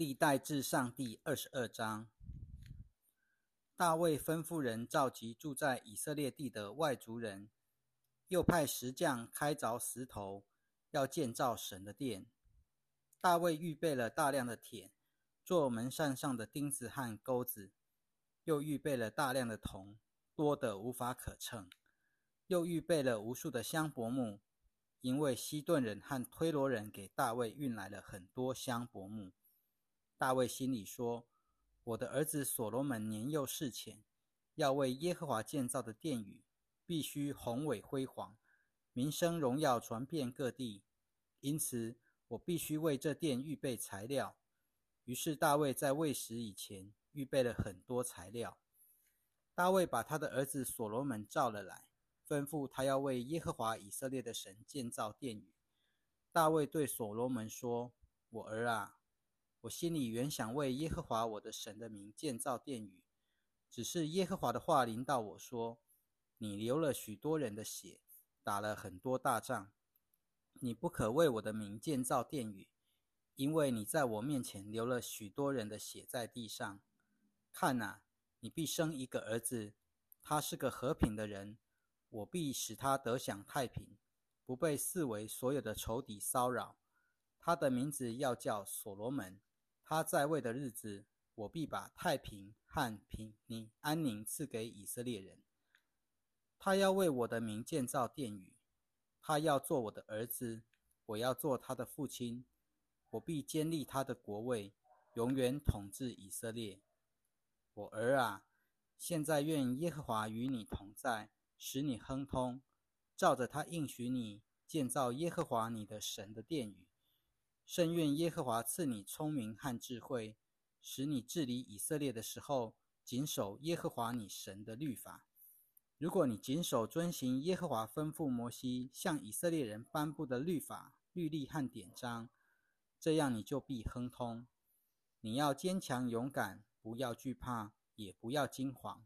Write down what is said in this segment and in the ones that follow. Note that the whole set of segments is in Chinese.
历代至上第二十二章，大卫吩咐人召集住在以色列地的外族人，又派石匠开凿石头，要建造神的殿。大卫预备了大量的铁，做门扇上的钉子和钩子，又预备了大量的铜，多得无法可称，又预备了无数的香柏木，因为西顿人和推罗人给大卫运来了很多香柏木。大卫心里说：“我的儿子所罗门年幼势浅，要为耶和华建造的殿宇，必须宏伟辉煌，名声荣耀传遍各地。因此，我必须为这殿预备材料。”于是，大卫在未时以前预备了很多材料。大卫把他的儿子所罗门召了来，吩咐他要为耶和华以色列的神建造殿宇。大卫对所罗门说：“我儿啊！”我心里原想为耶和华我的神的名建造殿宇，只是耶和华的话临到我说：“你流了许多人的血，打了很多大仗，你不可为我的名建造殿宇，因为你在我面前流了许多人的血在地上。看哪，你必生一个儿子，他是个和平的人，我必使他得享太平，不被四围所有的仇敌骚扰。他的名字要叫所罗门。”他在位的日子，我必把太平和平宁安宁赐给以色列人。他要为我的名建造殿宇，他要做我的儿子，我要做他的父亲。我必坚立他的国位，永远统治以色列。我儿啊，现在愿耶和华与你同在，使你亨通，照着他应许你建造耶和华你的神的殿宇。甚愿耶和华赐你聪明和智慧，使你治理以色列的时候，谨守耶和华你神的律法。如果你谨守遵行耶和华吩咐摩西向以色列人颁布的律法、律例和典章，这样你就必亨通。你要坚强勇敢，不要惧怕，也不要惊惶。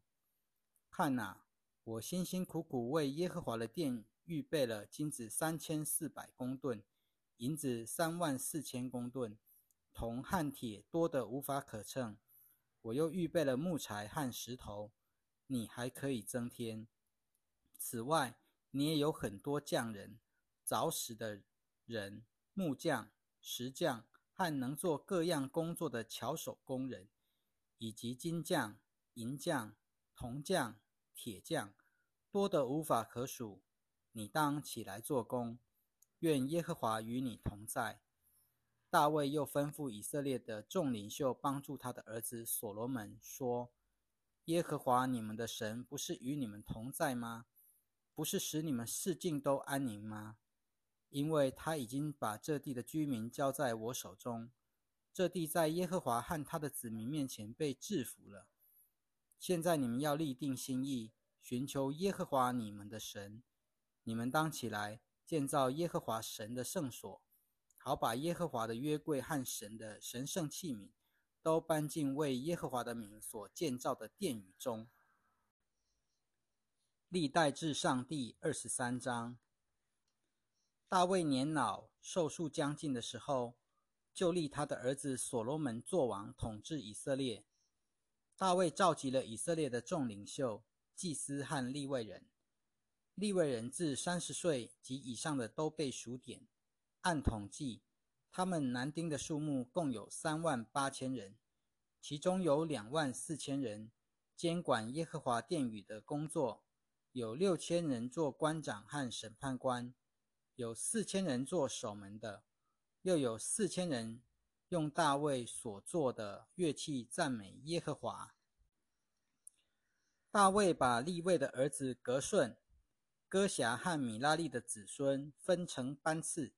看哪，我辛辛苦苦为耶和华的殿预备了金子三千四百公吨。银子三万四千公吨，铜和铁多得无法可称。我又预备了木材和石头，你还可以增添。此外，你也有很多匠人、凿石的人、木匠、石匠和能做各样工作的巧手工人，以及金匠、银匠、铜匠、铁匠，多得无法可数。你当起来做工。愿耶和华与你同在。大卫又吩咐以色列的众领袖帮助他的儿子所罗门说：“耶和华你们的神不是与你们同在吗？不是使你们四境都安宁吗？因为他已经把这地的居民交在我手中，这地在耶和华和他的子民面前被制服了。现在你们要立定心意，寻求耶和华你们的神。你们当起来。”建造耶和华神的圣所，好把耶和华的约柜和神的神圣器皿都搬进为耶和华的名所建造的殿宇中。历代至上第二十三章。大卫年老寿数将近的时候，就立他的儿子所罗门做王，统治以色列。大卫召集了以色列的众领袖、祭司和立位人。立位人至三十岁及以上的都被数点，按统计，他们男丁的数目共有三万八千人，其中有两万四千人监管耶和华殿宇的工作，有六千人做官长和审判官，有四千人做守门的，又有四千人用大卫所做的乐器赞美耶和华。大卫把立位的儿子格顺。哥辖和米拉利的子孙分成班次。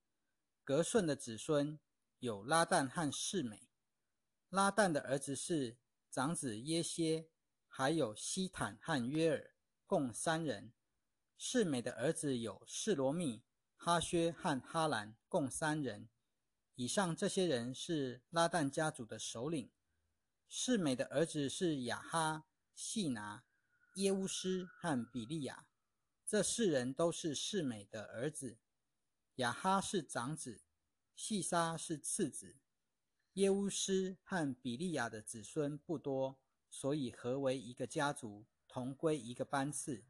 格顺的子孙有拉旦和世美。拉旦的儿子是长子耶歇，还有西坦和约尔，共三人。世美的儿子有示罗密、哈薛和哈兰，共三人。以上这些人是拉旦家族的首领。世美的儿子是雅哈、细拿、耶乌斯和比利亚。这四人都是世美的儿子，雅哈是长子，细沙是次子，耶乌斯和比利亚的子孙不多，所以合为一个家族，同归一个班次。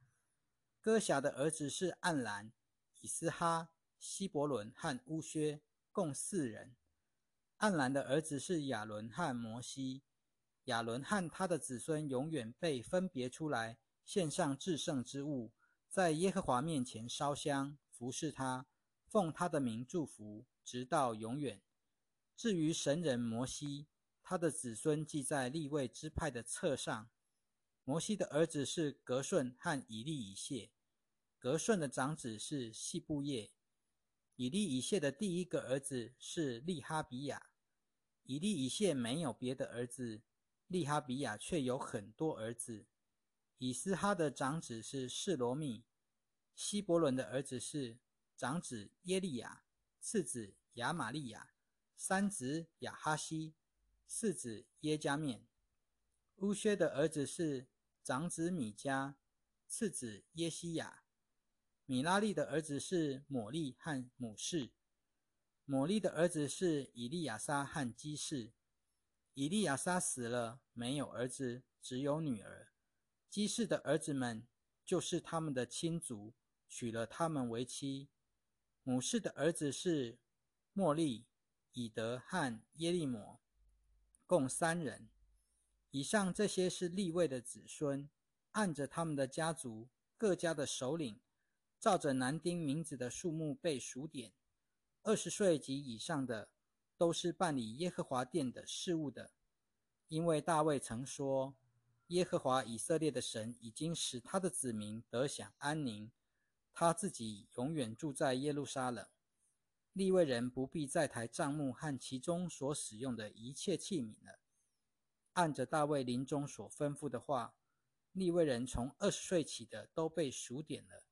哥辖的儿子是暗兰、以斯哈、希伯伦和乌薛，共四人。暗兰的儿子是亚伦和摩西。亚伦和他的子孙永远被分别出来，献上至圣之物，在耶和华面前烧香，服侍他，奉他的名祝福，直到永远。至于神人摩西，他的子孙记在立位支派的册上。摩西的儿子是格顺和以利以谢，格顺的长子是细布叶，以利以谢的第一个儿子是利哈比亚。以利以谢没有别的儿子。利哈比亚却有很多儿子。以斯哈的长子是示罗密，希伯伦的儿子是长子耶利亚，次子亚玛利亚，三子亚哈西，四子耶加面。乌薛的儿子是长子米迦，次子耶西亚。米拉利的儿子是抹利和母士。抹利的儿子是以利亚撒和基士。以利亚撒死了，没有儿子，只有女儿。基士的儿子们就是他们的亲族，娶了他们为妻。母氏的儿子是莫利、以德和耶利摩，共三人。以上这些是立位的子孙，按着他们的家族各家的首领，照着男丁名字的数目被数点。二十岁及以上的。都是办理耶和华殿的事务的，因为大卫曾说：“耶和华以色列的神已经使他的子民得享安宁，他自己永远住在耶路撒冷。利未人不必再抬帐幕和其中所使用的一切器皿了。”按着大卫临终所吩咐的话，利未人从二十岁起的都被数点了。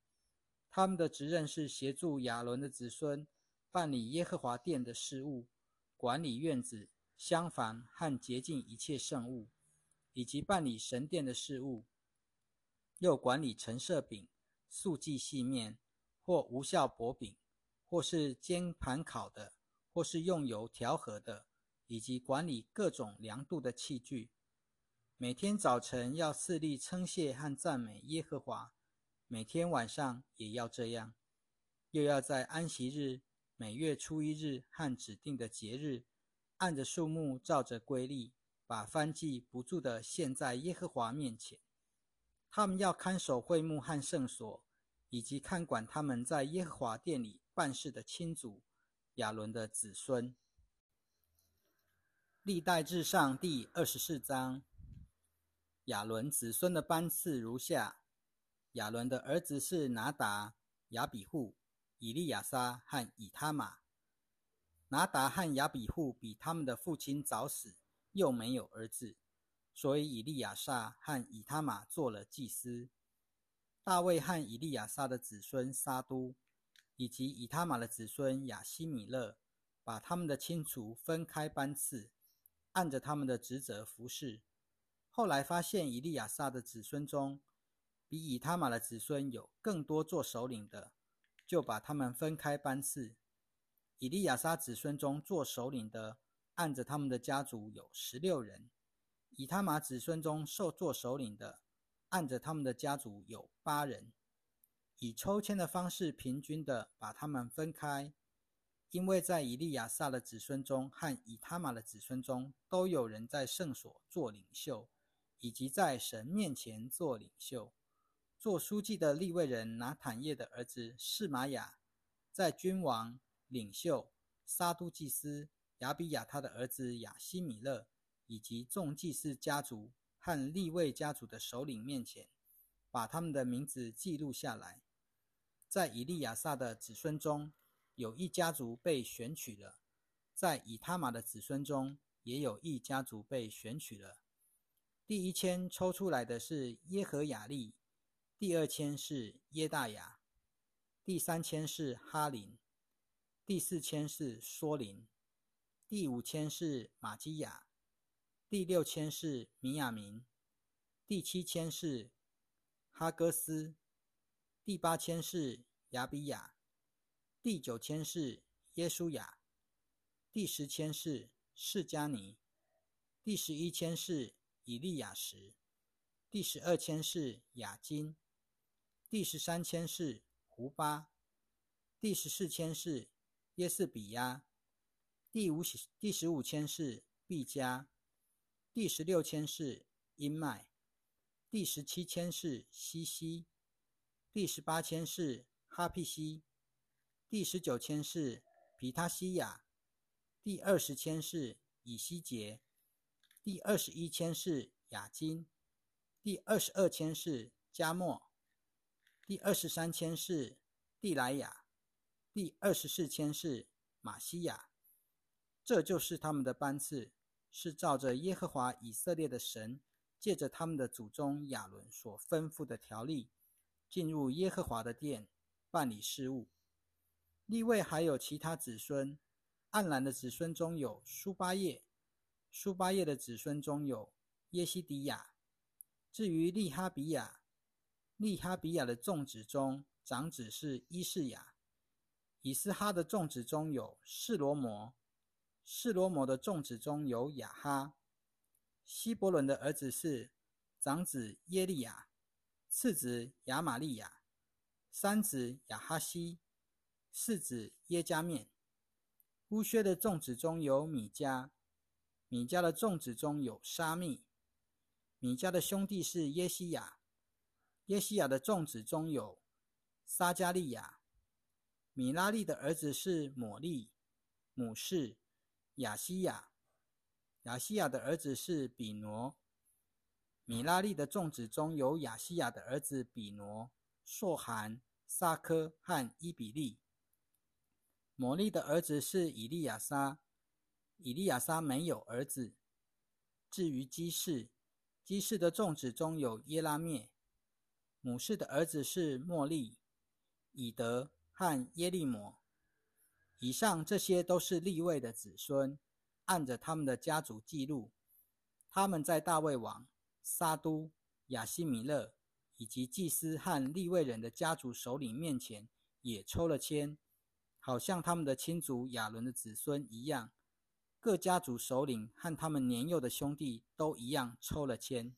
他们的职任是协助亚伦的子孙办理耶和华殿的事务。管理院子、厢房和洁净一切圣物，以及办理神殿的事务；又管理陈设饼、素祭细面或无效薄饼，或是煎盘烤的，或是用油调和的，以及管理各种量度的器具。每天早晨要四立称谢和赞美耶和华，每天晚上也要这样。又要在安息日。每月初一日和指定的节日，按着数目照着规例，把番祭不住的献在耶和华面前。他们要看守会幕和圣所，以及看管他们在耶和华殿里办事的亲族亚伦的子孙。历代至上第二十四章，亚伦子孙的班次如下：亚伦的儿子是拿达、亚比户。以利亚撒和以他玛、拿达和亚比户比他们的父亲早死，又没有儿子，所以以利亚撒和以他玛做了祭司。大卫和以利亚撒的子孙撒都，以及以他玛的子孙亚西米勒，把他们的亲族分开班次，按着他们的职责服侍。后来发现以利亚撒的子孙中，比以他玛的子孙有更多做首领的。就把他们分开班次。以利亚撒子孙中做首领的，按着他们的家族有十六人；以他玛子孙中受做首领的，按着他们的家族有八人。以抽签的方式平均的把他们分开，因为在以利亚撒的子孙中和以他玛的子孙中都有人在圣所做领袖，以及在神面前做领袖。做书记的立位人拿坦叶的儿子示玛雅，在君王、领袖、沙都祭司亚比亚他的儿子亚西米勒，以及众祭司家族和立位家族的首领面前，把他们的名字记录下来。在以利亚撒的子孙中，有一家族被选取了；在以他玛的子孙中，也有一家族被选取了。第一签抽出来的是耶和雅利。第二签是耶大雅，第三签是哈林，第四签是梭林，第五签是马基亚，第六签是米亚明，第七签是哈戈斯，第八签是亚比亚，第九签是耶稣雅，第十签是释迦尼；第十一千是以利亚什；第十二千是雅金；第十三千是胡巴；第十四千是耶斯比亚；第五第十五千是毕加；第十六千是阴麦；第十七千是西西；第十八千是哈皮西；第十九千是皮他西亚；第二十千是以西结；第二十一千是雅金；第二十二千是加莫；第二十三千是蒂莱雅；第二十四千是马西亚。这就是他们的班次，是照着耶和华以色列的神借着他们的祖宗亚伦所吩咐的条例，进入耶和华的殿办理事务。立位还有其他子孙，暗兰的子孙中有苏巴叶，苏巴叶的子孙中有耶西迪亚。至于利哈比亚，利哈比亚的众子中长子是伊士雅。以斯哈的众子中有示罗摩。示罗摩的众子中有雅哈，希伯伦的儿子是长子耶利亚，次子亚玛利亚，三子亚哈西，四子耶加面。乌薛的众子中有米迦，米迦的众子中有沙密，米迦的兄弟是耶西亚，耶西亚的众子中有撒加利亚，米拉利的儿子是抹利，母氏。亚西亚，亚西亚的儿子是比挪。米拉利的众子中有亚西亚的儿子比挪、朔寒、撒科和伊比利。摩利的儿子是以利亚撒，以利亚撒没有儿子。至于基士，基士的众子中有耶拉灭，母氏的儿子是莫利、以德和耶利摩。以上这些都是立位的子孙，按着他们的家族记录，他们在大卫王、沙都、亚西米勒以及祭司和立位人的家族首领面前也抽了签，好像他们的亲族亚伦的子孙一样，各家族首领和他们年幼的兄弟都一样抽了签。